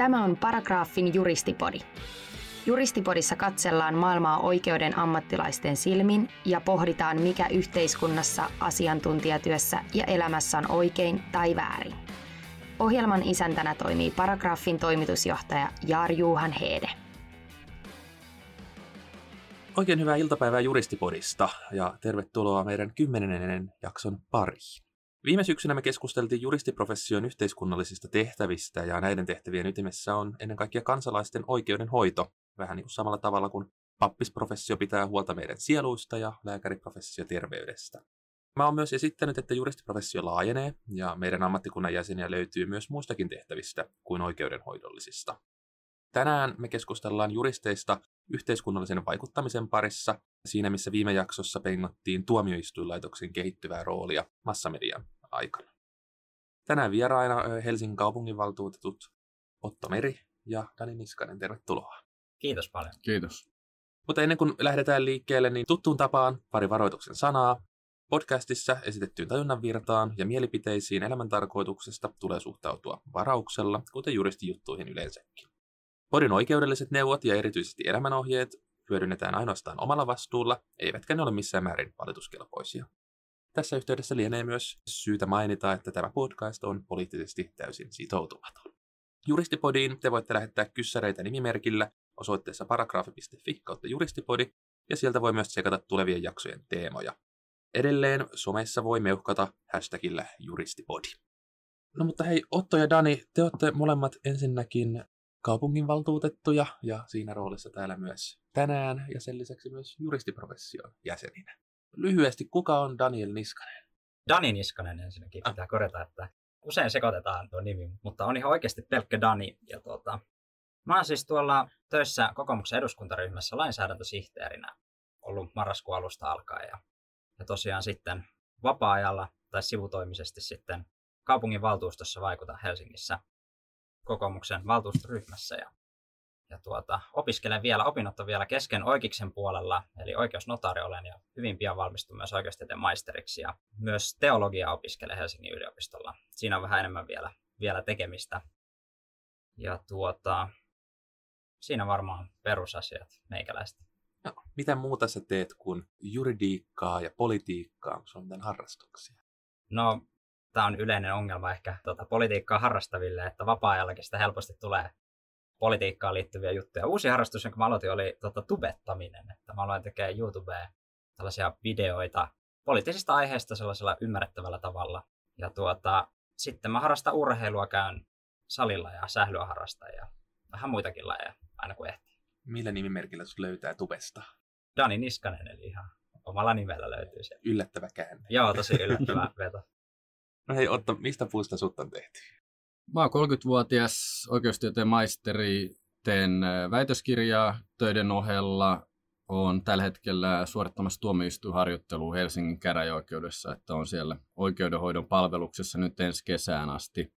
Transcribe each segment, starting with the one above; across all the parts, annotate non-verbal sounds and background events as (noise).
Tämä on Paragraafin juristipodi. Juristipodissa katsellaan maailmaa oikeuden ammattilaisten silmin ja pohditaan, mikä yhteiskunnassa, asiantuntijatyössä ja elämässä on oikein tai väärin. Ohjelman isäntänä toimii Paragraafin toimitusjohtaja Jaar Juhan Heede. Oikein hyvää iltapäivää Juristipodista ja tervetuloa meidän kymmenennen jakson pariin. Viime syksynä me keskusteltiin juristiprofession yhteiskunnallisista tehtävistä ja näiden tehtävien ytimessä on ennen kaikkea kansalaisten oikeudenhoito, vähän niin kuin samalla tavalla kuin pappisprofessio pitää huolta meidän sieluista ja lääkäriprofessio terveydestä. Mä oon myös esittänyt, että juristiprofessio laajenee ja meidän ammattikunnan jäseniä löytyy myös muistakin tehtävistä kuin oikeudenhoidollisista. Tänään me keskustellaan juristeista yhteiskunnallisen vaikuttamisen parissa, siinä missä viime jaksossa pengottiin tuomioistuinlaitoksen kehittyvää roolia massamedian aikana. Tänään vieraina Helsingin kaupunginvaltuutetut Otto Meri ja Dani Niskanen, tervetuloa. Kiitos paljon. Kiitos. Mutta ennen kuin lähdetään liikkeelle, niin tuttuun tapaan pari varoituksen sanaa. Podcastissa esitettyyn tajunnan virtaan ja mielipiteisiin elämäntarkoituksesta tulee suhtautua varauksella, kuten juristijuttuihin yleensäkin. Podin oikeudelliset neuvot ja erityisesti elämänohjeet hyödynnetään ainoastaan omalla vastuulla, eivätkä ne ole missään määrin valituskelpoisia. Tässä yhteydessä lienee myös syytä mainita, että tämä podcast on poliittisesti täysin sitoutumaton. Juristipodiin te voitte lähettää kyssäreitä nimimerkillä osoitteessa paragraafi.fi kautta juristipodi, ja sieltä voi myös tsekata tulevien jaksojen teemoja. Edelleen somessa voi meuhkata hashtagillä juristipodi. No mutta hei, Otto ja Dani, te olette molemmat ensinnäkin kaupunginvaltuutettuja ja siinä roolissa täällä myös tänään ja sen lisäksi myös juristiprofession jäseninä. Lyhyesti, kuka on Daniel Niskanen? Dani Niskanen ensinnäkin pitää korjata, että usein sekoitetaan tuo nimi, mutta on ihan oikeasti pelkkä Dani. Ja tuota, mä oon siis tuolla töissä kokoomuksen eduskuntaryhmässä lainsäädäntösihteerinä ollut marraskuun alusta alkaen. Ja, ja tosiaan sitten vapaa-ajalla tai sivutoimisesti sitten kaupungin valtuustossa vaikuta Helsingissä kokoomuksen valtuustoryhmässä ja, ja tuota, opiskelen vielä, opinnot on vielä kesken oikeiksen puolella, eli oikeusnotaari olen ja hyvin pian valmistun myös oikeustieteen maisteriksi ja myös teologia opiskelen Helsingin yliopistolla. Siinä on vähän enemmän vielä, vielä tekemistä. Ja tuota, siinä varmaan perusasiat meikäläistä. No, mitä muuta sä teet kuin juridiikkaa ja politiikkaa, kun on mitään harrastuksia? No, tämä on yleinen ongelma ehkä tuota, politiikkaa harrastaville, että vapaa-ajallakin sitä helposti tulee politiikkaan liittyviä juttuja. Uusi harrastus, jonka mä aloitin, oli tuota, tubettaminen. Että mä aloin tekemään YouTubeen tällaisia videoita poliittisista aiheista sellaisella ymmärrettävällä tavalla. Ja tuota, sitten mä harrastan urheilua, käyn salilla ja sählyä harrastan ja vähän muitakin lajeja aina kun ehtii. Millä nimimerkillä sut löytää tubesta? Dani Niskanen, eli ihan omalla nimellä löytyy se. Yllättävä käänne. Joo, tosi yllättävä veto. No hei Otto, mistä puusta sut on tehty? Mä oon 30-vuotias oikeustieteen maisteri, teen väitöskirjaa töiden ohella. Olen tällä hetkellä suorittamassa tuomioistuinharjoittelua Helsingin käräjäoikeudessa, että on siellä oikeudenhoidon palveluksessa nyt ensi kesään asti.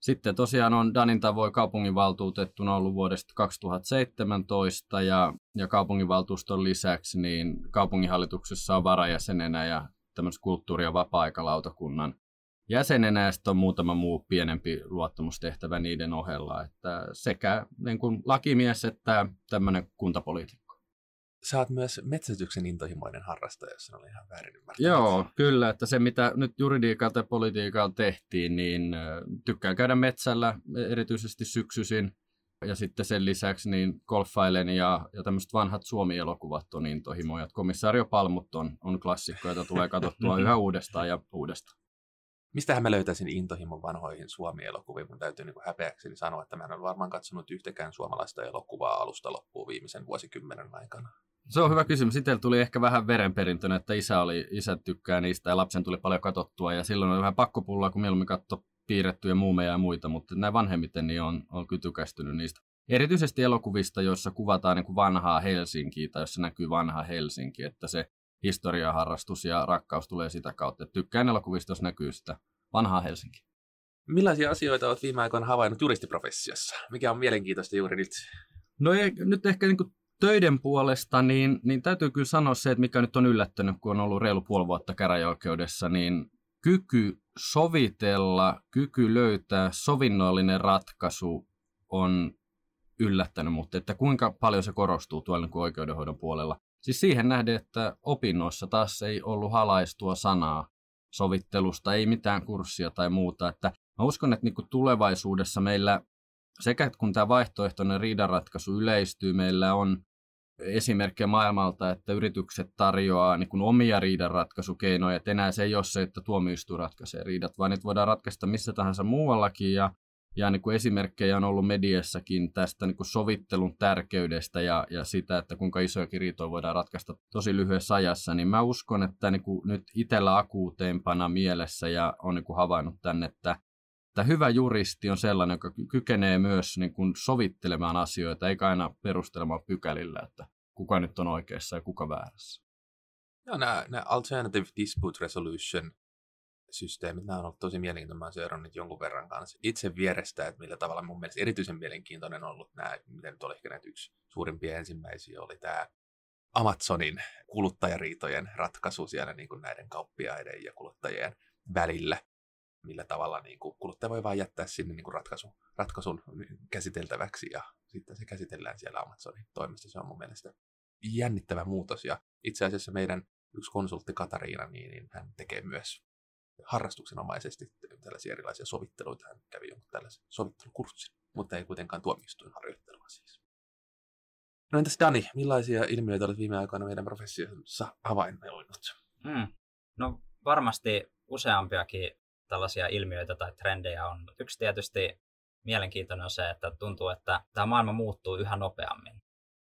Sitten tosiaan on Danin tavoin kaupunginvaltuutettuna ollut vuodesta 2017 ja, ja kaupunginvaltuuston lisäksi niin kaupunginhallituksessa on varajäsenenä ja tämmöisen kulttuuri- ja vapaa-aikalautakunnan jäsenenä ja sitten on muutama muu pienempi luottamustehtävä niiden ohella, että sekä niin kuin lakimies että tämmöinen kuntapoliitikko. Sä oot myös metsästyksen intohimoinen harrastaja, jos on ihan väärin ymmärtänyt. Joo, kyllä, että se mitä nyt juridiikalta ja politiikalta tehtiin, niin tykkään käydä metsällä erityisesti syksyisin. Ja sitten sen lisäksi niin golfailen ja, ja tämmöiset vanhat Suomi-elokuvat on intohimoja. Komissaario Palmut on, on klassikko, jota tulee katsottua (laughs) yhä uudestaan ja uudestaan. Mistähän mä löytäisin intohimon vanhoihin Suomi-elokuviin? Mun täytyy niin häpeäkseni sanoa, että mä en ole varmaan katsonut yhtäkään suomalaista elokuvaa alusta loppuun viimeisen vuosikymmenen aikana. Se on hyvä kysymys. Sitten tuli ehkä vähän verenperintönä, että isä, oli, isä tykkää niistä ja lapsen tuli paljon katsottua. Ja silloin oli vähän pakkopullaa, kun mieluummin katso piirrettyjä muumeja ja muita, mutta näin vanhemmiten niin on, on kytykästynyt niistä. Erityisesti elokuvista, joissa kuvataan niin kuin vanhaa Helsinkiä tai jossa näkyy vanha Helsinki, että se historiaharrastus ja rakkaus tulee sitä kautta. Tykkään elokuvista, jos näkyy sitä vanhaa Helsinki. Millaisia asioita olet viime aikoina havainnut juristiprofessiossa? Mikä on mielenkiintoista juuri nyt? No ei, nyt ehkä niin töiden puolesta, niin, niin täytyy kyllä sanoa se, että mikä nyt on yllättänyt, kun on ollut reilu puoli vuotta käräjäoikeudessa, niin kyky sovitella, kyky löytää sovinnollinen ratkaisu on yllättänyt, mutta että kuinka paljon se korostuu tuolla niin oikeudenhoidon puolella. Siis siihen nähden, että opinnoissa taas ei ollut halaistua sanaa sovittelusta, ei mitään kurssia tai muuta. Että mä uskon, että niin tulevaisuudessa meillä sekä kun tämä vaihtoehtoinen riidanratkaisu yleistyy, meillä on esimerkkejä maailmalta, että yritykset tarjoaa niin omia riidanratkaisukeinoja, että enää se ei ole se, että tuomioistuin ratkaisee riidat, vaan niitä voidaan ratkaista missä tahansa muuallakin, ja, ja niin kuin esimerkkejä on ollut mediassakin tästä niin kuin sovittelun tärkeydestä ja, ja sitä, että kuinka isoja riitoja voidaan ratkaista tosi lyhyessä ajassa, niin mä uskon, että niin kuin nyt itsellä akuuteempana mielessä ja on niin kuin havainnut tänne, että että hyvä juristi on sellainen, joka kykenee myös niin kuin sovittelemaan asioita, eikä aina perustelemaan pykälillä, että kuka nyt on oikeassa ja kuka väärässä. Joo, nämä, nämä Alternative Dispute Resolution systeemit, nämä on ollut tosi mielenkiintoisia. Mä seurannut jonkun verran kanssa itse vierestä, että millä tavalla mun mielestä erityisen mielenkiintoinen on ollut nämä, miten nyt oli ehkä näitä yksi suurimpia ensimmäisiä, oli tämä Amazonin kuluttajariitojen ratkaisu siellä niin kuin näiden kauppiaiden ja kuluttajien välillä millä tavalla niin kuin kuluttaja voi vain jättää sinne niin kuin ratkaisun, ratkaisun käsiteltäväksi ja sitten se käsitellään siellä Amazonin toimesta. Se on mun mielestä jännittävä muutos ja itse asiassa meidän yksi konsultti Katariina, niin, niin hän tekee myös harrastuksenomaisesti tällaisia erilaisia sovitteluita. Hän kävi jonkun tällaisen sovittelukurssin, mutta ei kuitenkaan harjoittelua siis. No entäs Dani, millaisia ilmiöitä olet viime aikoina meidän professiossa havainnoinut? Mm. No varmasti useampiakin tällaisia ilmiöitä tai trendejä on. Yksi tietysti mielenkiintoinen on se, että tuntuu, että tämä maailma muuttuu yhä nopeammin.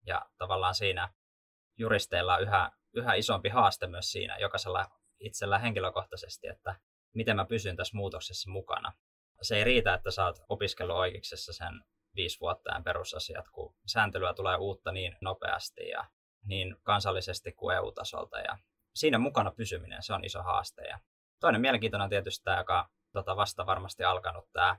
Ja tavallaan siinä juristeilla on yhä, yhä isompi haaste myös siinä, jokaisella itsellä henkilökohtaisesti, että miten mä pysyn tässä muutoksessa mukana. Se ei riitä, että sä oot opiskellut oikeuksessa sen viisi vuotta ja perusasiat, kun sääntelyä tulee uutta niin nopeasti ja niin kansallisesti kuin EU-tasolta. Ja siinä mukana pysyminen, se on iso haaste. Ja Toinen mielenkiintoinen on tietysti tämä, joka tota, vasta varmasti alkanut tämä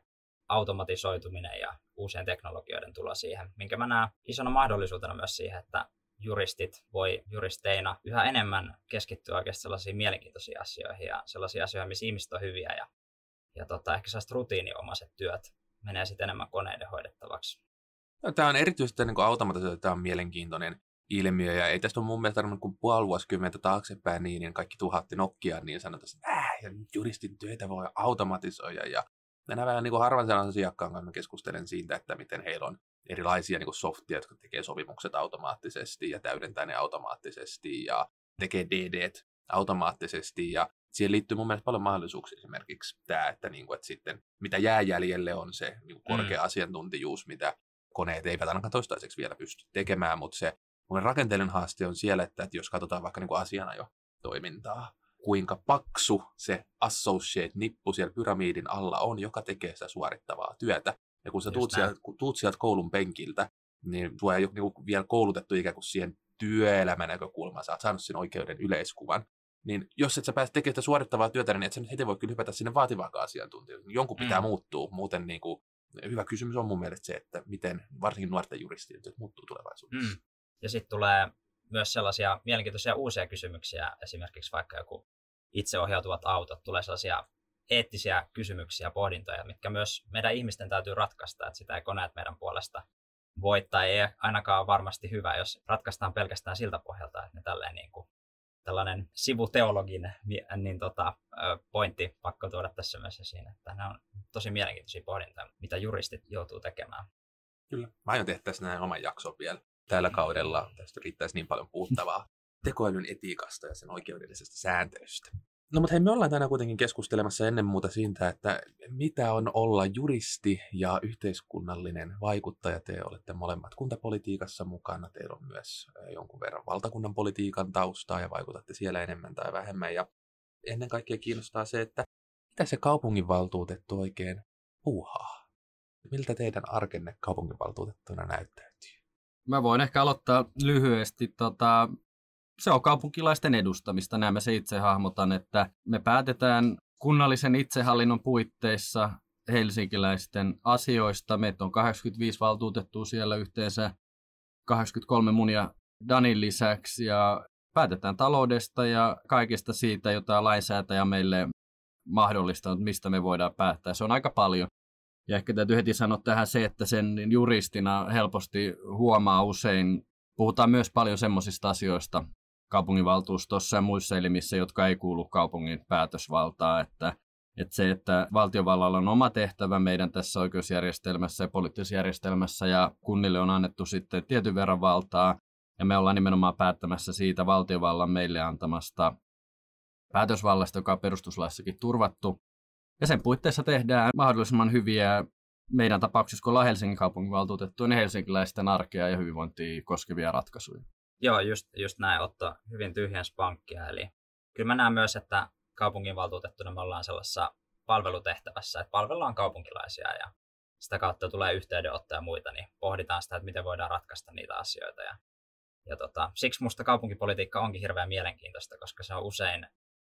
automatisoituminen ja uusien teknologioiden tulo siihen, minkä mä näen isona mahdollisuutena myös siihen, että juristit voi juristeina yhä enemmän keskittyä oikeasti sellaisiin mielenkiintoisiin asioihin ja sellaisiin asioihin, missä ihmiset on hyviä ja, ja tota, ehkä sellaiset rutiiniomaiset työt menee sitten enemmän koneiden hoidettavaksi. No, tämä on erityisesti niin automatisoitu, tämä on mielenkiintoinen ilmiö, ja ei tästä ole mun mielestä tarvinnut kuin puoli vuosikymmentä taaksepäin, niin, niin kaikki tuhatti Nokia, niin sanotaan, että äh, ja juristin työtä voi automatisoida, ja nämä vähän niin kuin harvan sellaisen asiakkaan kanssa keskustelen siitä, että miten heillä on erilaisia niin kuin softia, jotka tekee sopimukset automaattisesti ja täydentää ne automaattisesti ja tekee DD automaattisesti ja siihen liittyy mun mielestä paljon mahdollisuuksia esimerkiksi tämä, että, niin kuin, että sitten mitä jää jäljelle on se niin kuin korkea mm. asiantuntijuus, mitä koneet eivät ainakaan toistaiseksi vielä pysty tekemään, mutta se mun rakenteellinen haaste on siellä, että, että jos katsotaan vaikka niin asiana jo toimintaa, kuinka paksu se associate-nippu siellä pyramidin alla on, joka tekee sitä suorittavaa työtä. Ja kun sä tuut sieltä, tuut sieltä koulun penkiltä, niin tuo ei ole niin vielä koulutettu ikään kuin siihen työelämän näkökulmaan, sä oot saanut sen oikeuden yleiskuvan. Niin jos et sä pääse tekemään sitä suorittavaa työtä, niin et sä nyt heti voi kyllä hypätä sinne vaativaakaan asiantuntijoille. Jonkun pitää mm. muuttua, muuten niin kuin, hyvä kysymys on mun mielestä se, että miten varsinkin nuorten juristien työt muuttuu tulevaisuudessa. Mm. Ja sitten tulee myös sellaisia mielenkiintoisia uusia kysymyksiä, esimerkiksi vaikka joku itseohjautuvat autot, tulee sellaisia eettisiä kysymyksiä, pohdintoja, mitkä myös meidän ihmisten täytyy ratkaista, että sitä ei koneet meidän puolesta voittaa. Ei ainakaan varmasti hyvä, jos ratkaistaan pelkästään siltä pohjalta, että ne tälleen niin kuin, tällainen sivuteologin niin tota, pointti pakko tuoda tässä myös esiin, että ne on tosi mielenkiintoisia pohdintoja, mitä juristit joutuu tekemään. Kyllä. Mä aion tehdä tässä näin oman jakson vielä tällä kaudella. Tästä riittäisi niin paljon puhuttavaa tekoälyn etiikasta ja sen oikeudellisesta sääntelystä. No mutta hei, me ollaan tänään kuitenkin keskustelemassa ennen muuta siitä, että mitä on olla juristi ja yhteiskunnallinen vaikuttaja. Te olette molemmat kuntapolitiikassa mukana, teillä on myös jonkun verran valtakunnan politiikan taustaa ja vaikutatte siellä enemmän tai vähemmän. Ja ennen kaikkea kiinnostaa se, että mitä se kaupunginvaltuutettu oikein puuhaa? Miltä teidän arkenne kaupunginvaltuutettuna näyttäytyy? Mä voin ehkä aloittaa lyhyesti. Tota, se on kaupunkilaisten edustamista, näin mä se itse hahmotan, että me päätetään kunnallisen itsehallinnon puitteissa helsinkiläisten asioista. Meitä on 85 valtuutettua siellä yhteensä, 83 munia Danin lisäksi ja päätetään taloudesta ja kaikesta siitä, jota lainsäätäjä meille mahdollistaa, mistä me voidaan päättää. Se on aika paljon. Ja ehkä täytyy heti sanoa tähän se, että sen juristina helposti huomaa usein, puhutaan myös paljon semmoisista asioista kaupunginvaltuustossa ja muissa elimissä, jotka ei kuulu kaupungin päätösvaltaa, että että se, että valtiovallalla on oma tehtävä meidän tässä oikeusjärjestelmässä ja poliittisessa järjestelmässä ja kunnille on annettu sitten tietyn verran valtaa ja me ollaan nimenomaan päättämässä siitä valtiovallan meille antamasta päätösvallasta, joka on perustuslaissakin turvattu. Ja sen puitteissa tehdään mahdollisimman hyviä meidän tapauksessa, kun ollaan Helsingin kaupunginvaltuutettuja, niin helsinkiläisten arkea ja hyvinvointia koskevia ratkaisuja. Joo, just, just näin ottaa hyvin tyhjän pankkia. Eli kyllä mä näen myös, että kaupunginvaltuutettuna me ollaan sellaisessa palvelutehtävässä, että palvellaan kaupunkilaisia ja sitä kautta tulee yhteydenottoja ja muita, niin pohditaan sitä, että miten voidaan ratkaista niitä asioita. Ja, ja tota, siksi musta kaupunkipolitiikka onkin hirveän mielenkiintoista, koska se on usein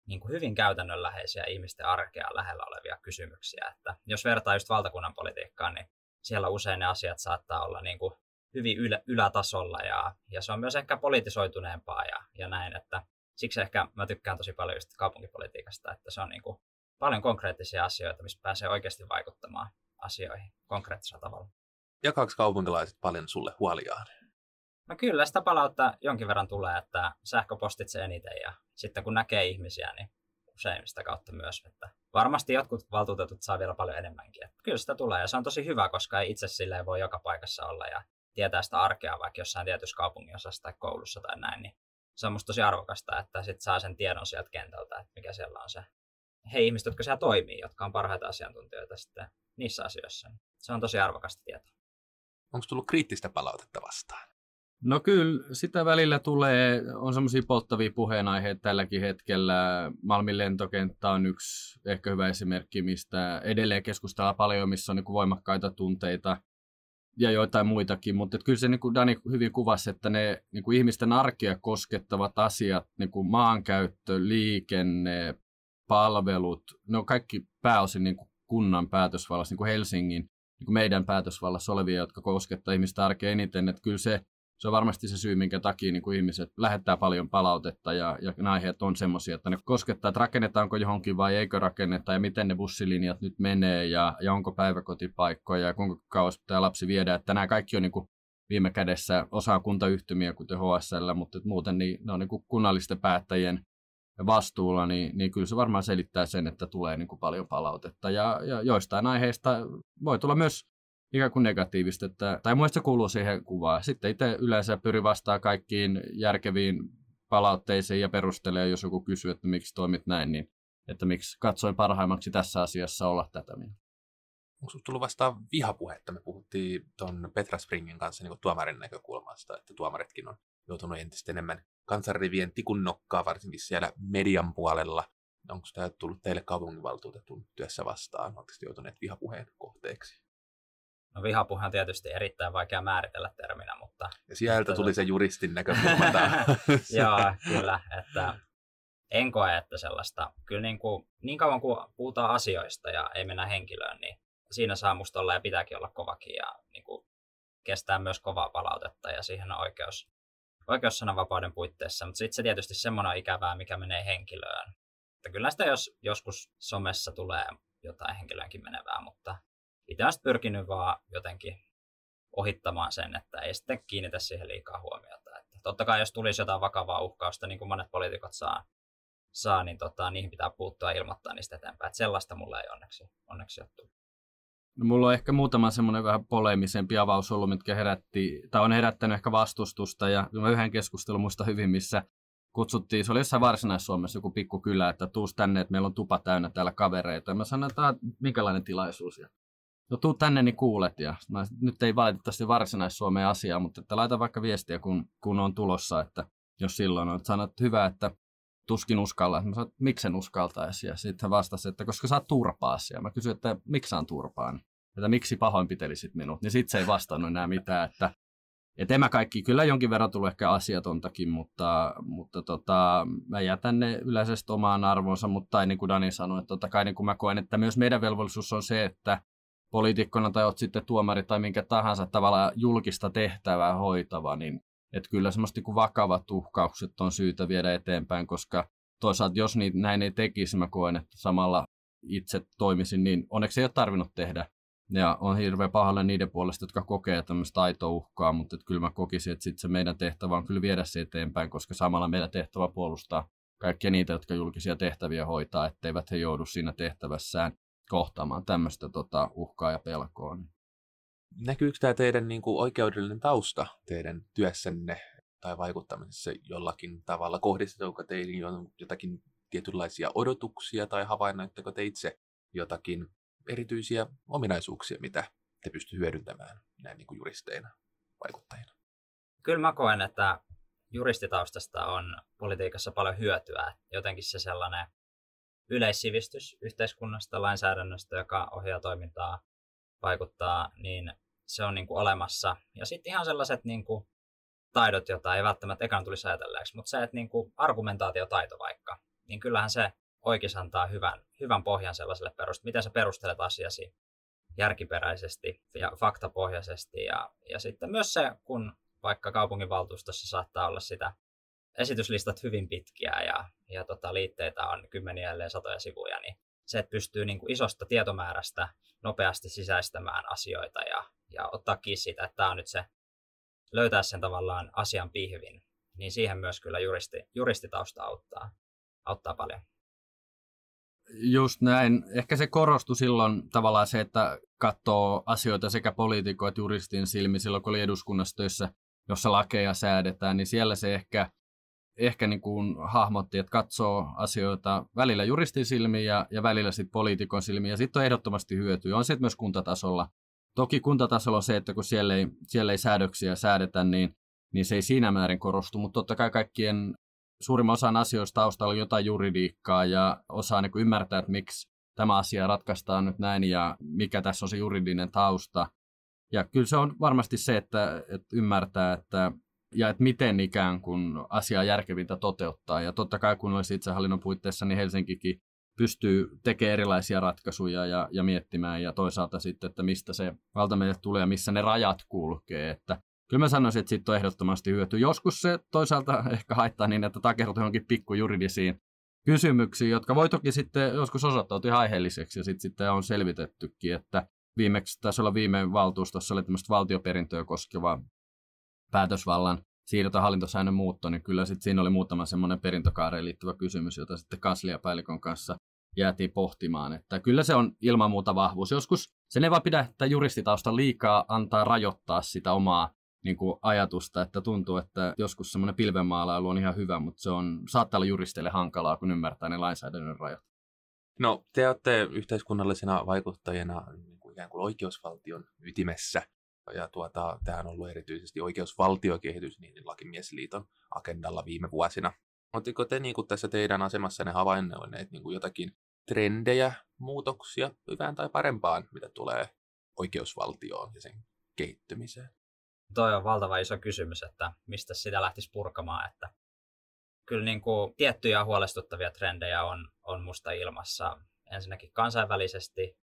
niin kuin hyvin käytännönläheisiä ihmisten arkea lähellä olevia kysymyksiä. Että jos vertaa just valtakunnan politiikkaan, niin siellä usein ne asiat saattaa olla niin kuin hyvin ylä, ylätasolla ja, ja se on myös ehkä politisoituneempaa ja, ja näin, että siksi ehkä mä tykkään tosi paljon just kaupunkipolitiikasta, että se on niin kuin paljon konkreettisia asioita, missä pääsee oikeasti vaikuttamaan asioihin konkreettisella tavalla. Jakaako kaupunkilaiset paljon sulle huoliaan? No kyllä, sitä palautta jonkin verran tulee, että sähköpostit se eniten ja sitten kun näkee ihmisiä, niin usein sitä kautta myös. Että varmasti jotkut valtuutetut saa vielä paljon enemmänkin. Että kyllä sitä tulee ja se on tosi hyvä, koska ei itse silleen voi joka paikassa olla ja tietää sitä arkea vaikka jossain tietyssä kaupunginosassa tai koulussa tai näin, niin se on musta tosi arvokasta, että sit saa sen tiedon sieltä kentältä, että mikä siellä on se he ihmiset, jotka siellä toimii, jotka on parhaita asiantuntijoita sitten niissä asioissa. Se on tosi arvokasta tietoa. Onko tullut kriittistä palautetta vastaan? No kyllä, sitä välillä tulee, on semmoisia polttavia puheenaiheita tälläkin hetkellä. Malmin lentokenttä on yksi ehkä hyvä esimerkki, mistä edelleen keskustellaan paljon, missä on niin voimakkaita tunteita ja joitain muitakin, mutta kyllä se niin kuin Dani hyvin kuvasi, että ne niin kuin ihmisten arkea koskettavat asiat, niin kuin maankäyttö, liikenne, palvelut, ne on kaikki pääosin niin kuin kunnan päätösvallassa, niin kuin Helsingin, niin kuin meidän päätösvallassa olevia, jotka koskettavat ihmistä arkea eniten, että kyllä se se on varmasti se syy, minkä takia niin kuin ihmiset lähettää paljon palautetta ja, ja ne aiheet on semmoisia, että ne koskettaa, että rakennetaanko johonkin vai eikö rakenneta ja miten ne bussilinjat nyt menee ja, ja onko päiväkotipaikkoja ja kuinka kauas pitää lapsi viedä. Että nämä kaikki on niin kuin viime kädessä osa kuntayhtymiä, kuten HSL, mutta muuten niin, ne on niin kuin kunnallisten päättäjien vastuulla, niin, niin kyllä se varmaan selittää sen, että tulee niin kuin paljon palautetta. Ja, ja joistain aiheista voi tulla myös ikään kuin negatiivista, että, tai mun se kuuluu siihen kuvaan. Sitten itse yleensä pyri vastaan kaikkiin järkeviin palautteisiin ja perustelee, jos joku kysyy, että miksi toimit näin, niin että miksi katsoin parhaimmaksi tässä asiassa olla tätä mieltä. Onko sinulla tullut vastaan vihapuhetta? Me puhuttiin tuon Petra Springin kanssa niin tuomarin näkökulmasta, että tuomaritkin on joutunut entistä enemmän kansanrivien tikun nokkaa, varsinkin siellä median puolella. Onko tämä tullut teille kaupunginvaltuutetun työssä vastaan? Oletteko joutuneet vihapuheen kohteeksi? No vihapuhe on tietysti erittäin vaikea määritellä terminä, mutta... Ja sieltä tuli se juristin näkökulma (laughs) Joo, kyllä, että en koe, että sellaista. Kyllä niin, kuin, niin kauan kuin puhutaan asioista ja ei mennä henkilöön, niin siinä saa musta olla ja pitääkin olla kovakin ja niin kuin, kestää myös kovaa palautetta ja siihen on oikeus, oikeus sananvapauden puitteissa. Mutta sitten se tietysti semmoinen on ikävää, mikä menee henkilöön. Että kyllä sitä jos joskus somessa tulee jotain henkilöönkin menevää, mutta olen pyrkinyt vaan jotenkin ohittamaan sen, että ei sitten kiinnitä siihen liikaa huomiota. Että totta kai jos tulisi jotain vakavaa uhkausta, niin kuin monet poliitikot saa, saa niin tota, niihin pitää puuttua ja ilmoittaa niistä eteenpäin. Että sellaista mulla ei onneksi, onneksi ole tullut. No, mulla on ehkä muutama semmoinen vähän poleemisempi avaus ollut, mitkä herätti, tai on herättänyt ehkä vastustusta. Ja yhden keskustelun muista hyvin, missä kutsuttiin, se oli jossain Varsinais-Suomessa joku pikku kylä, että tuus tänne, että meillä on tupa täynnä täällä kavereita. Ja mä sanoin, että minkälainen tilaisuus. Ja no tuu tänne, niin kuulet. Ja mä, nyt ei valitettavasti varsinais-Suomeen asiaa, mutta että laita vaikka viestiä, kun, kun on tulossa, että jos silloin on. Sanot, että hyvä, että tuskin uskalla. Mä sanoin, miksen uskaltaisi. Ja sitten hän vastasi, että koska sä oot turpaasi. Ja mä kysyin, että miksi saan turpaan? Että miksi pahoinpitelisit minut? Niin sitten se ei vastannut enää mitään, että et en mä kaikki, kyllä jonkin verran tullut ehkä asiatontakin, mutta, mutta tota, mä jätän ne yleisesti omaan arvoonsa, mutta niin kuin Dani sanoi, että totta kai niin kuin mä koen, että myös meidän velvollisuus on se, että poliitikkona tai olet sitten tuomari tai minkä tahansa tavalla julkista tehtävää hoitava, niin että kyllä semmoista niin vakavat uhkaukset on syytä viedä eteenpäin, koska toisaalta jos niitä näin ei tekisi, mä koen, että samalla itse toimisin, niin onneksi ei ole tarvinnut tehdä. Ja on hirveän pahalle niiden puolesta, jotka kokee tämmöistä taitouhkaa, mutta että kyllä mä kokisin, että sit se meidän tehtävä on kyllä viedä se eteenpäin, koska samalla meidän tehtävä puolustaa kaikkia niitä, jotka julkisia tehtäviä hoitaa, etteivät he joudu siinä tehtävässään kohtaamaan tämmöistä tota, uhkaa ja pelkoa. Näkyykö tämä teidän niin kuin, oikeudellinen tausta teidän työssänne tai vaikuttamisessa jollakin tavalla? Kohdistetaanko teihin jotakin tietynlaisia odotuksia tai havainnoitteko te itse jotakin erityisiä ominaisuuksia, mitä te pystytte hyödyntämään näin niin kuin juristeina, vaikuttajina? Kyllä mä koen, että juristitaustasta on politiikassa paljon hyötyä. Jotenkin se sellainen yleissivistys yhteiskunnasta, lainsäädännöstä, joka ohjaa toimintaa, vaikuttaa, niin se on niin kuin olemassa. Ja sitten ihan sellaiset niin kuin taidot, joita ei välttämättä ekan tulisi ajatelleeksi, mutta se, että niin kuin argumentaatiotaito vaikka, niin kyllähän se oikeus antaa hyvän, hyvän pohjan sellaiselle perust, miten sä perustelet asiasi järkiperäisesti ja faktapohjaisesti. Ja, ja sitten myös se, kun vaikka kaupunginvaltuustossa saattaa olla sitä esityslistat hyvin pitkiä ja, ja tota, liitteitä on kymmeniä ellei satoja sivuja, niin se, että pystyy niin kuin isosta tietomäärästä nopeasti sisäistämään asioita ja, ja ottaa kiinni siitä, että tämä on nyt se, löytää sen tavallaan asian pihvin, niin siihen myös kyllä juristi, juristitausta auttaa, auttaa paljon. Just näin. Ehkä se korostui silloin tavallaan se, että katsoo asioita sekä poliitikot että juristin silmi silloin, kun oli eduskunnassa töissä, jossa lakeja säädetään, niin siellä se ehkä, ehkä niin kuin hahmotti, että katsoo asioita välillä juristin silmiin ja, ja välillä sitten poliitikon silmiin, ja sitten on ehdottomasti hyötyä. On se myös kuntatasolla. Toki kuntatasolla on se, että kun siellä ei, siellä ei säädöksiä säädetä, niin, niin se ei siinä määrin korostu, mutta totta kai kaikkien suurimman osan asioista taustalla on jotain juridiikkaa ja osaa niin ymmärtää, että miksi tämä asia ratkaistaan nyt näin ja mikä tässä on se juridinen tausta. Ja kyllä se on varmasti se, että, että ymmärtää, että ja että miten ikään kuin asiaa järkevintä toteuttaa. Ja totta kai kun olisi itsehallinnon puitteissa, niin Helsinkikin pystyy tekemään erilaisia ratkaisuja ja, ja miettimään ja toisaalta sitten, että mistä se valta tulee ja missä ne rajat kulkee. Että kyllä mä sanoisin, että siitä on ehdottomasti hyöty. Joskus se toisaalta ehkä haittaa niin, että takertuu johonkin pikkujuridisiin kysymyksiin, jotka voi toki sitten joskus osoittautua ihan aiheelliseksi ja sitten, sitten on selvitettykin, että viimeksi taisi olla viime valtuustossa oli tämmöistä valtioperintöä koskeva päätösvallan siirto hallintosäännön muutto, niin kyllä sitten siinä oli muutama semmoinen perintökaareen liittyvä kysymys, jota sitten kansliapäällikön kanssa jäätiin pohtimaan. Että kyllä se on ilman muuta vahvuus. Joskus sen ei vaan pidä, että juristitausta liikaa antaa rajoittaa sitä omaa niin kuin ajatusta, että tuntuu, että joskus semmoinen pilvenmaalailu on ihan hyvä, mutta se on, saattaa olla juristeille hankalaa, kun ymmärtää ne lainsäädännön rajat. No, te olette yhteiskunnallisena vaikuttajina niin kuin ikään kuin oikeusvaltion ytimessä. Ja tuota, tähän on ollut erityisesti oikeusvaltiokehitys niin Lakimiesliiton agendalla viime vuosina. Oletteko te niin kuin tässä teidän asemassanne havainnoineet niin kuin jotakin trendejä, muutoksia hyvään tai parempaan, mitä tulee oikeusvaltioon ja sen kehittymiseen? Toi on valtava iso kysymys, että mistä sitä lähtisi purkamaan. Että kyllä niin kuin tiettyjä huolestuttavia trendejä on, on musta ilmassa. Ensinnäkin kansainvälisesti.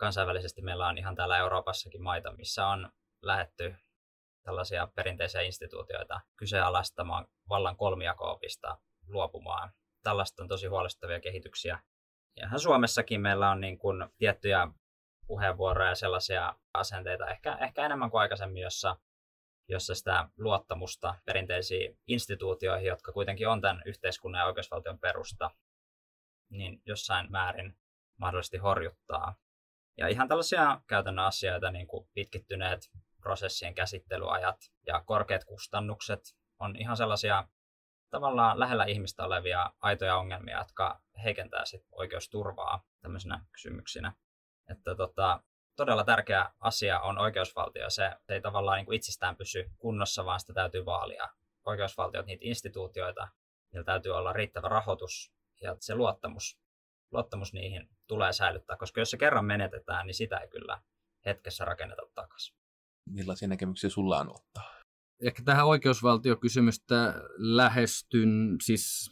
Kansainvälisesti meillä on ihan täällä Euroopassakin maita, missä on lähetty tällaisia perinteisiä instituutioita kyseenalaistamaan vallan kolmijakoopista luopumaan. Tällaista on tosi huolestuttavia kehityksiä. Ja Suomessakin meillä on niin kuin tiettyjä puheenvuoroja ja sellaisia asenteita, ehkä, ehkä enemmän kuin aikaisemmin, jossa jossa sitä luottamusta perinteisiin instituutioihin, jotka kuitenkin on tämän yhteiskunnan ja oikeusvaltion perusta, niin jossain määrin mahdollisesti horjuttaa. Ja ihan tällaisia käytännön asioita, niin kuin pitkittyneet prosessien käsittelyajat ja korkeat kustannukset, on ihan sellaisia tavallaan lähellä ihmistä olevia aitoja ongelmia, jotka heikentää sit oikeusturvaa tämmöisenä kysymyksinä. Että tota, todella tärkeä asia on oikeusvaltio. Se ei tavallaan niin kuin itsestään pysy kunnossa, vaan sitä täytyy vaalia. Oikeusvaltiot, niitä instituutioita, niillä täytyy olla riittävä rahoitus ja se luottamus, luottamus niihin tulee säilyttää, koska jos se kerran menetetään, niin sitä ei kyllä hetkessä rakenneta takaisin. Millaisia näkemyksiä sulla on ottaa? Ehkä tähän oikeusvaltiokysymystä lähestyn, siis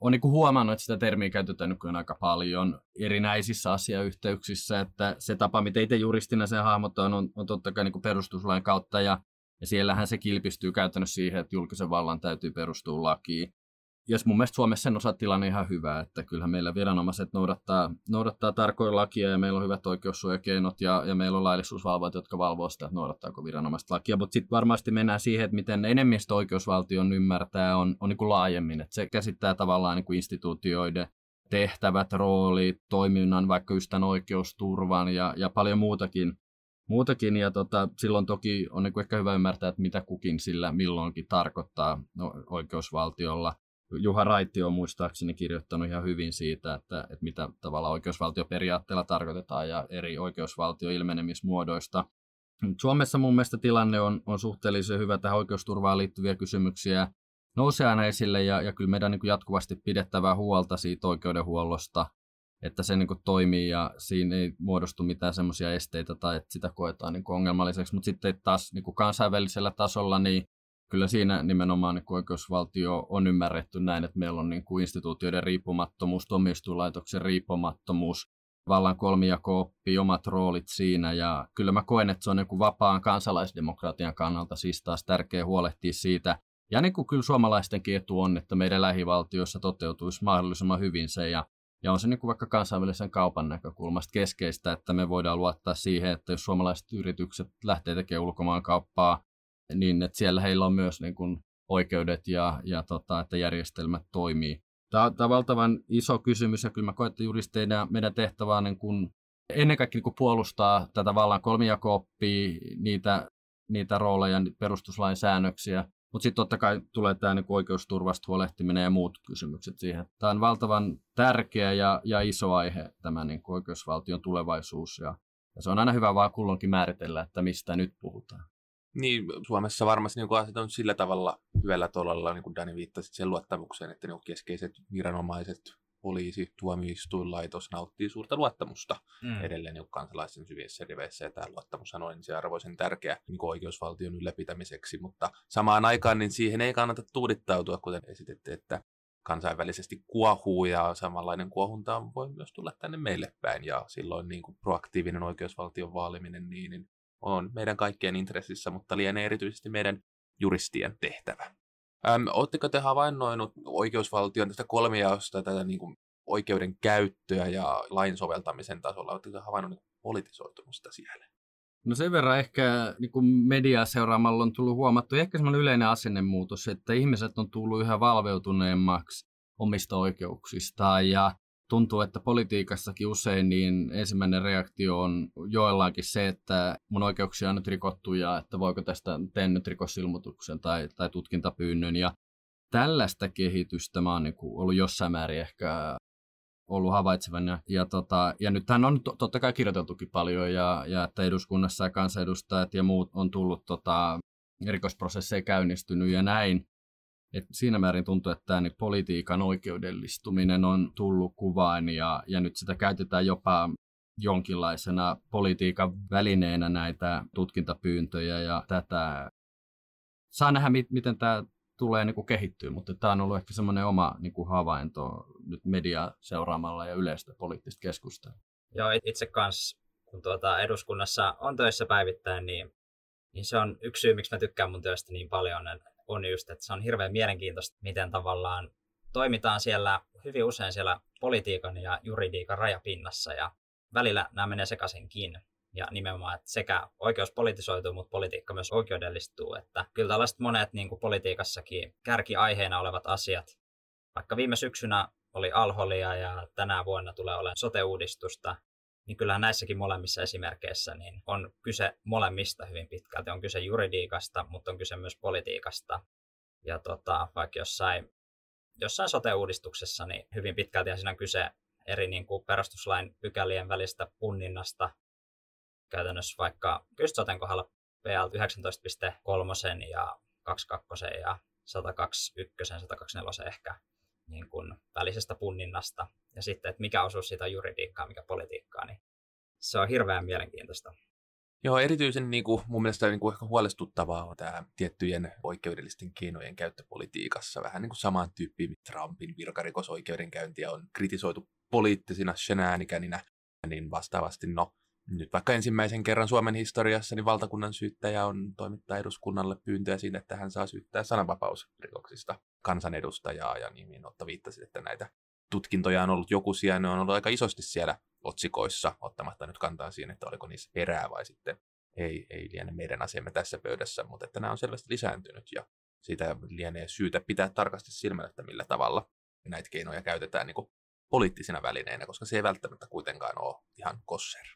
on niin huomannut, että sitä termiä käytetään nykyään aika paljon erinäisissä asiayhteyksissä, että se tapa, miten itse juristina sen hahmottaa, on, on totta kai niin perustuslain kautta, ja, ja siellähän se kilpistyy käytännössä siihen, että julkisen vallan täytyy perustua lakiin. Ja mun mielestä Suomessa sen osa tilanne ihan hyvä, että kyllähän meillä viranomaiset noudattaa, noudattaa tarkoja lakia ja meillä on hyvät oikeussuojakeinot ja, ja meillä on laillisuusvalvojat, jotka valvoo sitä, että noudattaako viranomaiset lakia. Mutta sitten varmasti mennään siihen, että miten enemmistö oikeusvaltion ymmärtää on, on niin kuin laajemmin, että se käsittää tavallaan niin kuin instituutioiden tehtävät, roolit, toiminnan, vaikka just tämän oikeusturvan ja, ja paljon muutakin. muutakin ja tota, silloin toki on niin ehkä hyvä ymmärtää, että mitä kukin sillä milloinkin tarkoittaa no, oikeusvaltiolla. Juha Raitti on muistaakseni kirjoittanut ihan hyvin siitä, että, että mitä tavalla oikeusvaltioperiaatteella tarkoitetaan ja eri oikeusvaltioilmenemismuodoista. Suomessa mun mielestä tilanne on, on suhteellisen hyvä tähän oikeusturvaan liittyviä kysymyksiä nousee aina esille ja, ja kyllä meidän niin kuin jatkuvasti pidettävää huolta siitä oikeudenhuollosta, että se niin kuin toimii ja siinä ei muodostu mitään semmoisia esteitä tai että sitä koetaan niin kuin ongelmalliseksi, mutta sitten taas niin kuin kansainvälisellä tasolla niin kyllä siinä nimenomaan niin oikeusvaltio on ymmärretty näin, että meillä on niin kuin instituutioiden riippumattomuus, tuomioistuinlaitoksen riippumattomuus, vallan kolmijako omat roolit siinä. Ja kyllä mä koen, että se on niin kuin vapaan kansalaisdemokratian kannalta siis taas tärkeä huolehtia siitä, ja niin kuin kyllä suomalaistenkin etu on, että meidän lähivaltioissa toteutuisi mahdollisimman hyvin se. Ja ja on se niin kuin vaikka kansainvälisen kaupan näkökulmasta keskeistä, että me voidaan luottaa siihen, että jos suomalaiset yritykset lähtee tekemään ulkomaankauppaa, niin että siellä heillä on myös niin kuin oikeudet ja, ja tota, että järjestelmät toimii. Tämä, tämä on valtavan iso kysymys ja kyllä mä koen, että juristeina meidän tehtävä on niin kuin ennen kaikkea niin kuin puolustaa tätä vallan kolmijako niitä, niitä rooleja, perustuslain säännöksiä, mutta sitten totta kai tulee tämä niinku oikeusturvasta huolehtiminen ja muut kysymykset siihen. Tämä on valtavan tärkeä ja, ja iso aihe, tämä niinku oikeusvaltion tulevaisuus. Ja, ja se on aina hyvä vaan kulloinkin määritellä, että mistä nyt puhutaan. Niin, Suomessa varmasti niin asiat on sillä tavalla hyvällä tolalla, niin kuin Dani viittasi sen luottamukseen, että niin keskeiset viranomaiset poliisi, tuomioistuinlaitos nauttii suurta luottamusta mm. edelleen niin kansalaisten syvissä riveissä. Ja tämä luottamus on ensiarvoisen tärkeä niin oikeusvaltion ylläpitämiseksi, mutta samaan aikaan niin siihen ei kannata tuudittautua, kuten esitette, että kansainvälisesti kuohuu ja samanlainen kuohunta voi myös tulla tänne meille päin ja silloin niin kuin proaktiivinen oikeusvaltion vaaliminen niin, niin on meidän kaikkien intressissä, mutta lienee erityisesti meidän juristien tehtävä. Ähm, Oletteko te havainnoinut oikeusvaltion tästä kolmijaosta tätä niin kuin oikeuden käyttöä ja lain soveltamisen tasolla? Oletteko havainnut niin politisoitumista siellä? No sen verran ehkä niin kuin mediaa seuraamalla on tullut huomattu ehkä semmoinen yleinen asennemuutos, että ihmiset on tullut yhä valveutuneemmaksi omista oikeuksistaan ja tuntuu, että politiikassakin usein niin ensimmäinen reaktio on joillakin se, että mun oikeuksia on nyt rikottu ja että voiko tästä teen nyt rikosilmoituksen tai, tai tutkintapyynnön. Ja tällaista kehitystä mä oon niin ollut jossain määrin ehkä ollut havaitsevana. Ja, tota, ja nythän on totta kai kirjoiteltukin paljon ja, ja että eduskunnassa ja kansanedustajat ja muut on tullut tota, rikosprosesseja käynnistynyt ja näin. Et siinä määrin tuntuu, että tämä politiikan oikeudellistuminen on tullut kuvaan ja, ja nyt sitä käytetään jopa jonkinlaisena politiikan välineenä näitä tutkintapyyntöjä ja tätä. Saa nähdä, miten tämä tulee niin kuin kehittyä, mutta tämä on ollut ehkä semmoinen oma niin kuin havainto nyt media seuraamalla ja yleistä poliittista keskustelua. Joo, itse kanssa, kun tuota eduskunnassa on töissä päivittäin, niin, niin se on yksi syy, miksi mä tykkään mun työstä niin paljon, on just, että se on hirveän mielenkiintoista, miten tavallaan toimitaan siellä hyvin usein siellä politiikan ja juridiikan rajapinnassa ja välillä nämä menee sekaisinkin. Ja nimenomaan, että sekä oikeus politisoituu, mutta politiikka myös oikeudellistuu. Että kyllä tällaiset monet niin kuin politiikassakin kärkiaiheena olevat asiat, vaikka viime syksynä oli alholia ja tänä vuonna tulee olemaan sote-uudistusta, niin kyllähän näissäkin molemmissa esimerkkeissä niin on kyse molemmista hyvin pitkälti. On kyse juridiikasta, mutta on kyse myös politiikasta. Ja tota, vaikka jossain, jossain sote-uudistuksessa, niin hyvin pitkälti siinä on kyse eri niin kuin perustuslain pykälien välistä punninnasta. Käytännössä vaikka soten kohdalla PL 19.3 ja 22 ja 121, 124 ehkä niin kuin välisestä punninnasta ja sitten, että mikä osuus siitä juridiikkaa, mikä politiikkaa, niin se on hirveän mielenkiintoista. Joo, erityisen niin kuin, mun mielestä niin kuin ehkä huolestuttavaa on tämä tiettyjen oikeudellisten keinojen käyttö politiikassa. Vähän niin kuin saman tyyppi Trumpin virkarikosoikeudenkäyntiä on kritisoitu poliittisina shenäänikäninä, niin vastaavasti no, nyt vaikka ensimmäisen kerran Suomen historiassa niin valtakunnan syyttäjä on toimittaa eduskunnalle pyyntöjä siitä, että hän saa syyttää sananvapausrikoksista kansanedustajaa. Ja niin, niin Otta viittasi, että näitä tutkintoja on ollut joku siellä, ne on ollut aika isosti siellä otsikoissa, ottamatta nyt kantaa siihen, että oliko niissä perää vai sitten ei, ei liene meidän asiamme tässä pöydässä, mutta että nämä on selvästi lisääntynyt ja siitä lienee syytä pitää tarkasti silmällä, että millä tavalla näitä keinoja käytetään niin poliittisina välineinä, koska se ei välttämättä kuitenkaan ole ihan kosser.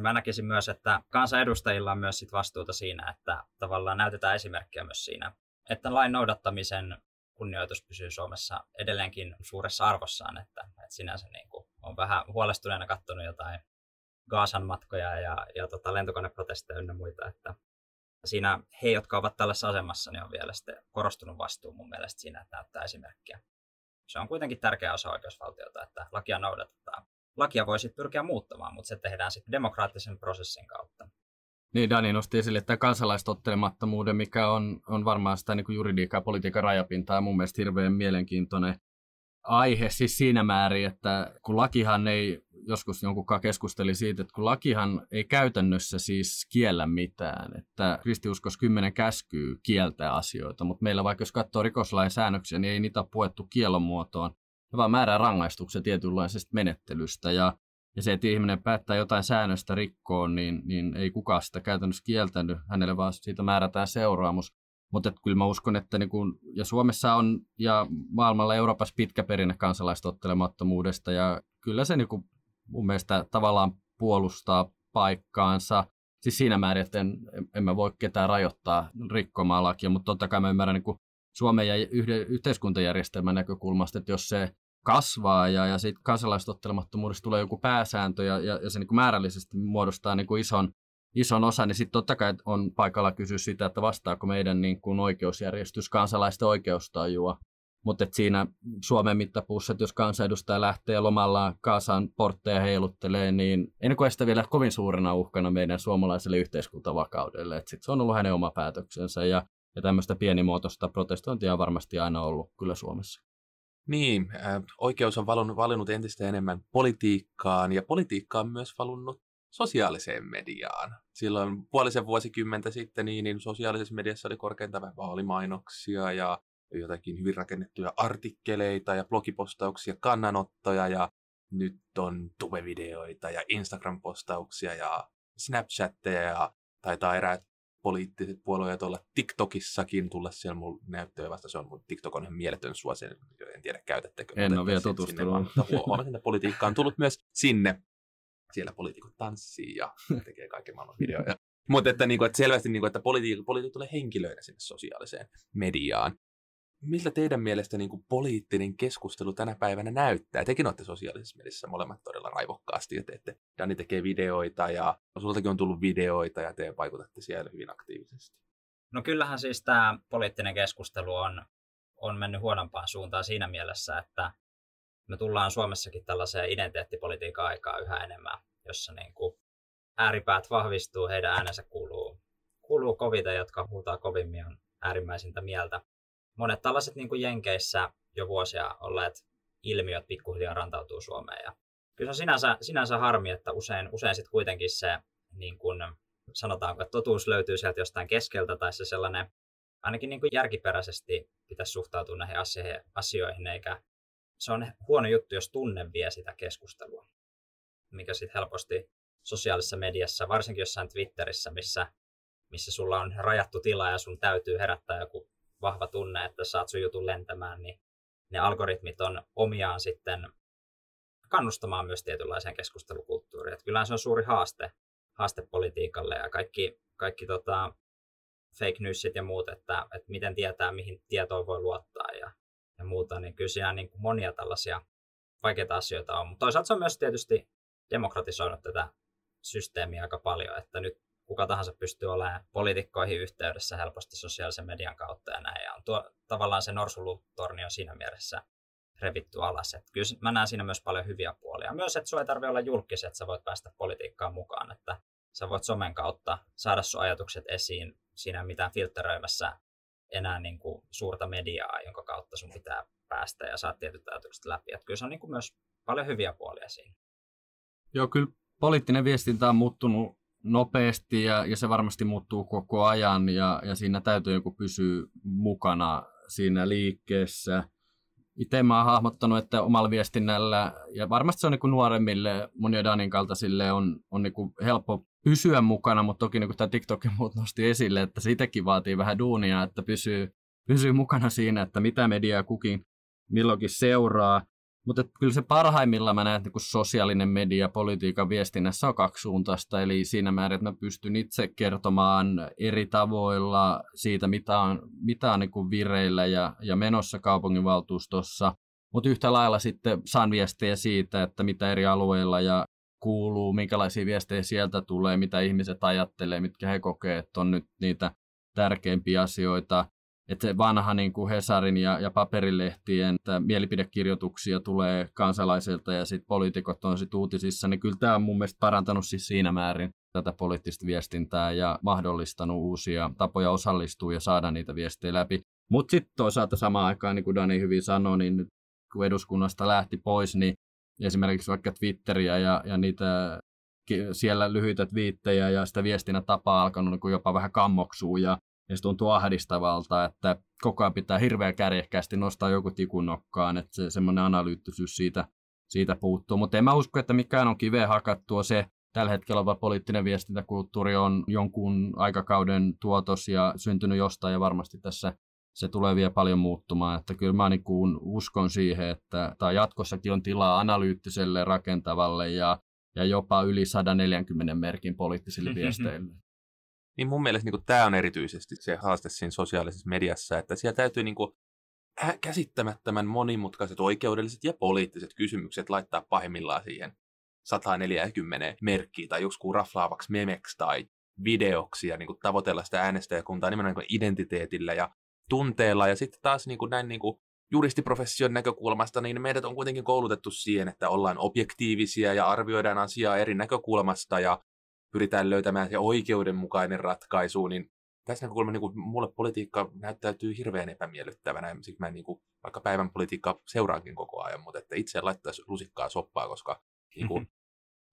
Mä näkisin myös, että kansanedustajilla on myös sit vastuuta siinä, että tavallaan näytetään esimerkkiä myös siinä, että lain noudattamisen kunnioitus pysyy Suomessa edelleenkin suuressa arvossaan, että, että sinänsä niin kuin on vähän huolestuneena katsonut jotain Gaasan matkoja ja, ja tota, lentokoneprotesteja ynnä muita, että siinä he, jotka ovat tällaisessa asemassa, niin on vielä sitten korostunut vastuu mun mielestä siinä, että näyttää esimerkkiä. Se on kuitenkin tärkeä osa oikeusvaltiota, että lakia noudatetaan. Lakia voi sitten pyrkiä muuttamaan, mutta se tehdään sitten demokraattisen prosessin kautta. Niin, Dani nosti esille että kansalaistottelemattomuuden, mikä on, on varmaan sitä niin juridiikkaa ja politiikan rajapintaa mun mielestä hirveän mielenkiintoinen aihe siis siinä määrin, että kun lakihan ei, joskus jonkunkaan keskusteli siitä, että kun lakihan ei käytännössä siis kiellä mitään, että kristiuskos kymmenen käskyy kieltää asioita, mutta meillä vaikka jos katsoo rikoslain säännöksiä, niin ei niitä puettu kielon muotoon, vaan määrää rangaistuksia tietynlaisesta menettelystä ja ja se, että ihminen päättää jotain säännöstä rikkoon, niin, niin ei kukaan sitä käytännössä kieltänyt. Hänelle vaan siitä määrätään seuraamus. Mutta kyllä mä uskon, että niin kun, ja Suomessa on ja maailmalla Euroopassa pitkä perinne kansalaistottelemattomuudesta ja kyllä se niin kun, mun mielestä tavallaan puolustaa paikkaansa. Siis siinä määrin, että en, en mä voi ketään rajoittaa rikkomaan lakia, mutta totta kai mä ymmärrän niin Suomen ja yhden, yhteiskuntajärjestelmän näkökulmasta, että jos se kasvaa ja, ja siitä kansalaistottelemattomuudesta tulee joku pääsääntö ja, ja, ja se niin kuin määrällisesti muodostaa niin kuin ison, ison osan, niin sitten totta kai on paikalla kysyä sitä, että vastaako meidän niin kuin oikeusjärjestys kansalaisten oikeustajua. Mutta siinä Suomen mittapuussa, että jos kansanedustaja lähtee lomallaan Kaasan portteja heiluttelee, niin en koe sitä vielä kovin suurena uhkana meidän suomalaiselle yhteiskuntavakaudelle. Et sit se on ollut hänen oma päätöksensä ja, ja tämmöistä pienimuotoista protestointia on varmasti aina ollut kyllä Suomessa. Niin, äh, oikeus on valinnut, entistä enemmän politiikkaan ja politiikka on myös valinnut sosiaaliseen mediaan. Silloin puolisen vuosikymmentä sitten niin, niin sosiaalisessa mediassa oli korkeintaan vaalimainoksia ja jotakin hyvin rakennettuja artikkeleita ja blogipostauksia, kannanottoja ja nyt on tubevideoita ja Instagram-postauksia ja Snapchatteja ja taitaa eräät poliittiset puolueet olla TikTokissakin, tulla siellä mun näyttöön vasta, se on mun TikTok on ihan mieletön suosi, en tiedä käytättekö. En ole vielä tutustunut. Mutta huomasin, että politiikka on tullut myös sinne. Siellä poliitikot tanssii ja (laughs) tekee kaiken maailman videoja. Mutta että, niinku, että selvästi, niinku, että politiikka, politiikka tulee henkilöinä sinne sosiaaliseen mediaan miltä teidän mielestä niin kuin poliittinen keskustelu tänä päivänä näyttää? Tekin olette sosiaalisessa mediassa molemmat todella raivokkaasti ja teette, Dani tekee videoita ja sultakin on tullut videoita ja te vaikutatte siellä hyvin aktiivisesti. No kyllähän siis tämä poliittinen keskustelu on, on mennyt huonompaan suuntaan siinä mielessä, että me tullaan Suomessakin tällaiseen identiteettipolitiikan aikaa yhä enemmän, jossa niin kuin ääripäät vahvistuu, heidän äänensä kuuluu, kuuluu kovita, jotka huutaa kovimmin on äärimmäisintä mieltä monet tällaiset niin kuin Jenkeissä jo vuosia olleet ilmiöt pikkuhiljaa rantautuu Suomeen. Ja kyllä se on sinänsä, sinänsä harmi, että usein, usein sitten kuitenkin se, niin kuin, sanotaanko, että totuus löytyy sieltä jostain keskeltä, tai se sellainen, ainakin niin kuin järkiperäisesti pitäisi suhtautua näihin asioihin, eikä se on huono juttu, jos tunne vie sitä keskustelua, mikä sitten helposti sosiaalisessa mediassa, varsinkin jossain Twitterissä, missä, missä sulla on rajattu tila ja sun täytyy herättää joku vahva tunne, että saat sun jutun lentämään, niin ne algoritmit on omiaan sitten kannustamaan myös tietynlaiseen keskustelukulttuuriin. Että kyllähän se on suuri haaste, haaste politiikalle ja kaikki, kaikki tota, fake newsit ja muut, että, että miten tietää, mihin tietoon voi luottaa ja, ja muuta, niin kyllä siinä niin kuin monia tällaisia vaikeita asioita on. Mutta toisaalta se on myös tietysti demokratisoinut tätä systeemiä aika paljon, että nyt kuka tahansa pystyy olemaan poliitikkoihin yhteydessä helposti sosiaalisen median kautta ja näin. Ja on tuo, tavallaan se norsulutorni on siinä mielessä revitty alas. Et kyllä mä näen siinä myös paljon hyviä puolia. Myös, että sinua ei tarvitse olla julkis, että sä voit päästä politiikkaan mukaan. Että sä voit somen kautta saada sun ajatukset esiin siinä mitään filtteröimässä enää niin kuin suurta mediaa, jonka kautta sun pitää päästä ja saat tietyt ajatukset läpi. Että kyllä se on niin kuin myös paljon hyviä puolia siinä. Joo, kyllä poliittinen viestintä on muuttunut nopeasti ja, ja se varmasti muuttuu koko ajan ja, ja siinä täytyy joku pysyä mukana siinä liikkeessä. Itse mä oon hahmottanut, että omalla viestinnällä, ja varmasti se on niin nuoremmille, monia Danin kaltaisille on, on niin helppo pysyä mukana, mutta toki niin tämä TikTok ja muut nosti esille, että siitäkin vaatii vähän duunia, että pysyy, pysyy mukana siinä, että mitä mediaa kukin milloinkin seuraa. Mutta kyllä se parhaimmillaan mä näen, että niin sosiaalinen media politiikan viestinnässä on kaksisuuntaista, eli siinä määrin, että mä pystyn itse kertomaan eri tavoilla siitä, mitä on, mitä on niin kuin vireillä ja, ja menossa kaupunginvaltuustossa, mutta yhtä lailla sitten saan viestejä siitä, että mitä eri alueilla ja kuuluu, minkälaisia viestejä sieltä tulee, mitä ihmiset ajattelee, mitkä he kokee, että on nyt niitä tärkeimpiä asioita että vanha niin kuin Hesarin ja, ja paperilehtien että mielipidekirjoituksia tulee kansalaisilta ja sitten poliitikot on sitten uutisissa, niin kyllä tämä on mun mielestä parantanut siis siinä määrin tätä poliittista viestintää ja mahdollistanut uusia tapoja osallistua ja saada niitä viestejä läpi. Mutta sitten toisaalta samaan aikaan, niin kuin Dani hyvin sanoi, niin nyt kun eduskunnasta lähti pois, niin esimerkiksi vaikka Twitteriä ja, ja niitä siellä lyhyitä viittejä ja sitä viestinnän tapaa alkanut niin jopa vähän kammoksua ja ja se tuntuu ahdistavalta, että koko ajan pitää hirveän kärjekkästi nostaa joku tikun nokkaan, että se semmoinen analyyttisyys siitä, siitä puuttuu. Mutta en mä usko, että mikään on kiveen hakattua. Se tällä hetkellä oleva poliittinen viestintäkulttuuri on jonkun aikakauden tuotos ja syntynyt jostain ja varmasti tässä se tulee vielä paljon muuttumaan. Että kyllä mä niin uskon siihen, että tai jatkossakin on tilaa analyyttiselle, rakentavalle ja, ja jopa yli 140 merkin poliittisille (laughs) viesteille niin mun mielestä niin tämä on erityisesti se haaste siinä sosiaalisessa mediassa, että siellä täytyy niin kuin, käsittämättömän monimutkaiset oikeudelliset ja poliittiset kysymykset laittaa pahimmillaan siihen 140 merkkiä tai joku raflaavaksi memeksi tai videoksi ja niin kuin, tavoitella sitä äänestäjäkuntaa nimenomaan niin identiteetillä ja tunteella. Ja sitten taas niin kuin, näin niin kuin, juristiprofession näkökulmasta, niin meidät on kuitenkin koulutettu siihen, että ollaan objektiivisia ja arvioidaan asiaa eri näkökulmasta ja pyritään löytämään se oikeudenmukainen ratkaisu, niin tässä näkökulma niin kuin, mulle politiikka näyttäytyy hirveän epämiellyttävänä, ja mä niin kuin, vaikka päivän politiikkaa seuraankin koko ajan, mutta että itse laittaisi lusikkaa soppaa, koska niin kuin,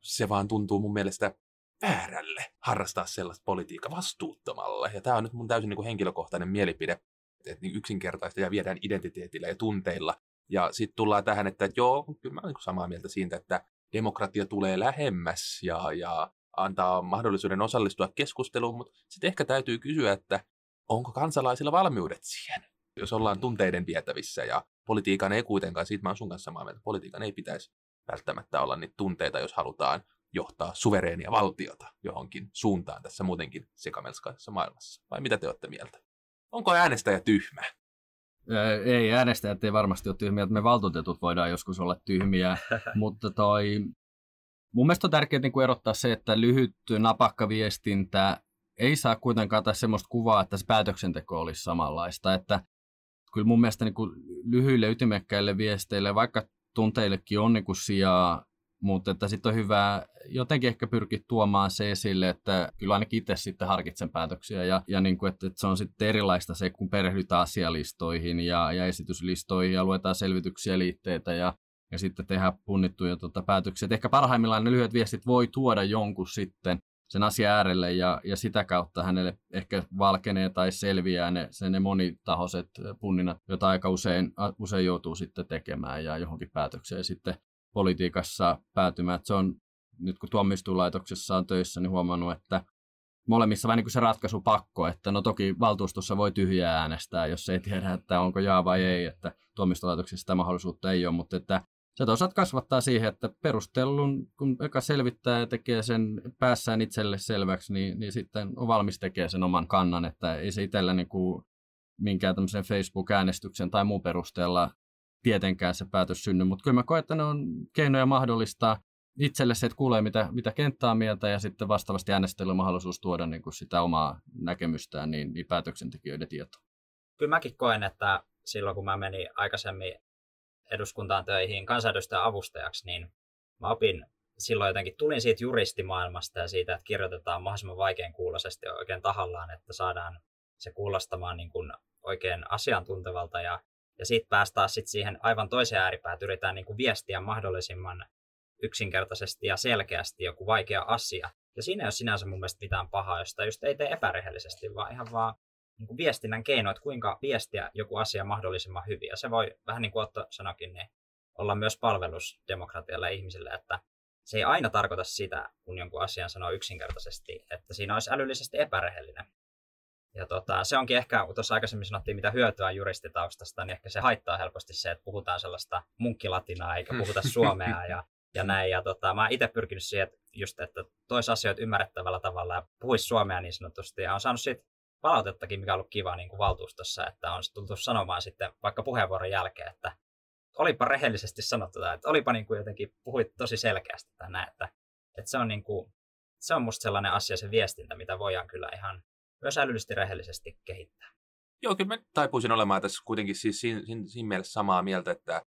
se vaan tuntuu mun mielestä väärälle harrastaa sellaista politiikkaa vastuuttomalle. Ja tämä on nyt mun täysin niin kuin henkilökohtainen mielipide, että niin yksinkertaista ja viedään identiteetillä ja tunteilla. Ja sitten tullaan tähän, että joo, kyllä mä olen niin samaa mieltä siitä, että demokratia tulee lähemmäs ja, ja antaa mahdollisuuden osallistua keskusteluun, mutta sitten ehkä täytyy kysyä, että onko kansalaisilla valmiudet siihen, jos ollaan tunteiden vietävissä ja politiikan ei kuitenkaan, siitä mä oon sun kanssa samaa mieltä, politiikan ei pitäisi välttämättä olla niitä tunteita, jos halutaan johtaa suvereenia valtiota johonkin suuntaan tässä muutenkin sekamelskaisessa maailmassa. Vai mitä te olette mieltä? Onko äänestäjä tyhmä? Ei, äänestäjät ei varmasti ole tyhmiä, että me valtuutetut voidaan joskus olla tyhmiä, (laughs) mutta toi, Mun mielestä on tärkeää niin erottaa se, että lyhyt napakka viestintä ei saa kuitenkaan taas sellaista kuvaa, että se päätöksenteko olisi samanlaista. Että kyllä mun mielestä niin lyhyille ytimekkäille viesteille, vaikka tunteillekin on niin sijaa, mutta että sitten on hyvä jotenkin ehkä pyrkiä tuomaan se esille, että kyllä ainakin itse sitten harkitsen päätöksiä ja, ja niin kuin, että, että se on sitten erilaista se, kun perehdytään asialistoihin ja, ja esityslistoihin ja luetaan selvityksiä liitteitä ja ja sitten tehdä punnittuja tuota, päätöksiä. Et ehkä parhaimmillaan ne lyhyet viestit voi tuoda jonkun sitten sen asian äärelle ja, ja sitä kautta hänelle ehkä valkenee tai selviää ne, se ne monitahoiset punninnat, joita aika usein, usein joutuu sitten tekemään ja johonkin päätökseen sitten politiikassa päätymään. Et se on, nyt kun tuomioistuinlaitoksessa on töissä, niin huomannut, että molemmissa vähän niin se ratkaisu pakko, että no toki valtuustossa voi tyhjää äänestää, jos ei tiedä, että onko jaa vai ei, että tuomioistuinlaitoksessa sitä mahdollisuutta ei ole, mutta että se toisaalta kasvattaa siihen, että perustellun, kun eka selvittää ja tekee sen päässään itselle selväksi, niin, niin sitten on valmis tekemään sen oman kannan, että ei se itsellä niin kuin minkään tämmöisen Facebook-äänestyksen tai muun perusteella tietenkään se päätös synny, mutta kyllä mä koen, että ne on keinoja mahdollistaa itselle se, että kuulee mitä, mitä kenttää mieltä ja sitten vastaavasti äänestäjällä mahdollisuus tuoda niin kuin sitä omaa näkemystään niin, niin päätöksentekijöiden tietoon. Kyllä mäkin koen, että silloin kun mä menin aikaisemmin eduskuntaan töihin kansanedustajan avustajaksi, niin mä opin silloin jotenkin, tulin siitä juristimaailmasta ja siitä, että kirjoitetaan mahdollisimman vaikean kuulosesti oikein tahallaan, että saadaan se kuulostamaan niin kuin oikein asiantuntevalta ja, ja siitä päästään sitten siihen aivan toiseen ääripään, että yritetään niin kuin viestiä mahdollisimman yksinkertaisesti ja selkeästi joku vaikea asia. Ja siinä ei ole sinänsä mun mielestä mitään pahaa, josta just ei tee epärehellisesti, vaan ihan vaan niin kuin viestinnän keino, että kuinka viestiä joku asia mahdollisimman hyvin. Ja se voi, vähän niin kuin Otto sanokin, niin olla myös palvelus demokratialle ihmisille, että se ei aina tarkoita sitä, kun jonkun asian sanoo yksinkertaisesti, että siinä olisi älyllisesti epärehellinen. Ja tota, se onkin ehkä, kun tuossa aikaisemmin sanottiin, mitä hyötyä juristitaustasta, niin ehkä se haittaa helposti se, että puhutaan sellaista munkkilatinaa eikä puhuta suomea ja, (laughs) ja näin. Ja tota, mä oon itse pyrkinyt siihen, että just, että tois asioita ymmärrettävällä tavalla ja puhuisi suomea niin sanotusti. Ja on saanut siitä palautettakin, mikä on ollut kiva niin kuin valtuustossa, että on tultu sanomaan sitten vaikka puheenvuoron jälkeen, että olipa rehellisesti sanottu, että olipa niin kuin jotenkin, puhuit tosi selkeästi tai näin, että, että se on niin kuin, se on musta sellainen asia, se viestintä, mitä voidaan kyllä ihan myös älyllisesti rehellisesti kehittää. Joo, kyllä mä taipuisin olemaan tässä kuitenkin siis siinä, siinä, siinä mielessä samaa mieltä, että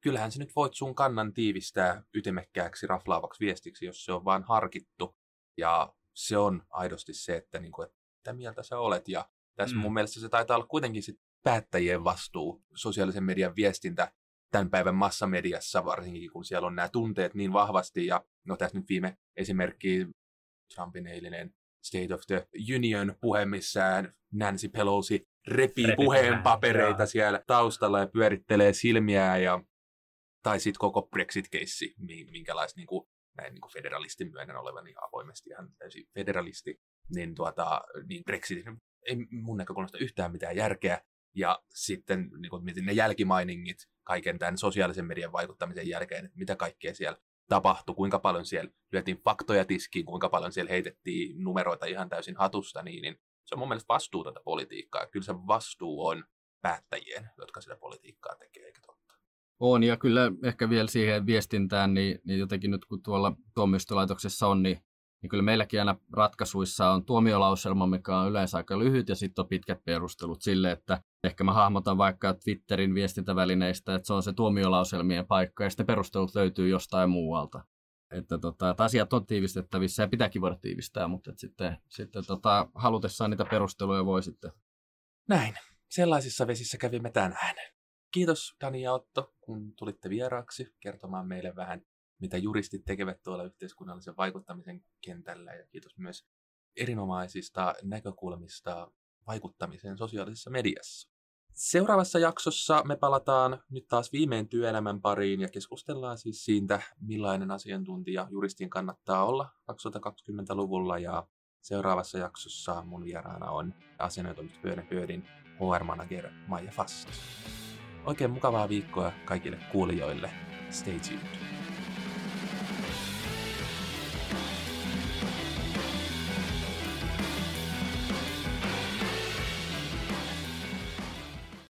kyllähän sä nyt voit sun kannan tiivistää ytimekkääksi, raflaavaksi viestiksi, jos se on vaan harkittu. Ja se on aidosti se, että, niin kuin, että mitä mieltä sä olet. Ja tässä mm. mun mielestä se taitaa olla kuitenkin sit päättäjien vastuu, sosiaalisen median viestintä tämän päivän massamediassa, varsinkin kun siellä on nämä tunteet niin vahvasti. Ja no tässä nyt viime esimerkki Trumpin eilinen State of the Union puhe, missä Nancy Pelosi repii Repi puheen papereita siellä taustalla ja pyörittelee silmiään. Ja, tai sitten koko Brexit-keissi, minkälaista niin kuin, näin niin kuin federalistin myönnän olevan niin avoimesti ihan täysin federalisti, niin, tuota, niin Brexitin ei mun näkökulmasta yhtään mitään järkeä. Ja sitten niin kuin, mietin ne jälkimainingit kaiken tämän sosiaalisen median vaikuttamisen jälkeen, että mitä kaikkea siellä tapahtui, kuinka paljon siellä lyötiin faktoja tiskiin, kuinka paljon siellä heitettiin numeroita ihan täysin hatusta, niin, niin se on mun mielestä vastuutonta politiikkaa. Kyllä se vastuu on päättäjien, jotka sitä politiikkaa tekee, eikä totta. On, ja kyllä ehkä vielä siihen viestintään, niin, niin jotenkin nyt kun tuolla tuomioistuinlaitoksessa on, niin niin kyllä meilläkin aina ratkaisuissa on tuomiolauselma, mikä on yleensä aika lyhyt, ja sitten on pitkät perustelut sille, että ehkä mä hahmotan vaikka Twitterin viestintävälineistä, että se on se tuomiolauselmien paikka, ja sitten perustelut löytyy jostain muualta. Että, tota, että asiat on tiivistettävissä ja pitääkin voida tiivistää, mutta että sitten, sitten tota, halutessaan niitä perusteluja voi sitten. Näin. Sellaisissa vesissä kävimme tänään. Kiitos Dani ja Otto, kun tulitte vieraaksi kertomaan meille vähän mitä juristit tekevät tuolla yhteiskunnallisen vaikuttamisen kentällä. Ja kiitos myös erinomaisista näkökulmista vaikuttamiseen sosiaalisessa mediassa. Seuraavassa jaksossa me palataan nyt taas viimein työelämän pariin ja keskustellaan siis siitä, millainen asiantuntija juristin kannattaa olla 2020-luvulla. Ja seuraavassa jaksossa mun vieraana on asianajotoimisto Pyöden HR-manager Maija Fastos. Oikein mukavaa viikkoa kaikille kuulijoille. Stay tuned.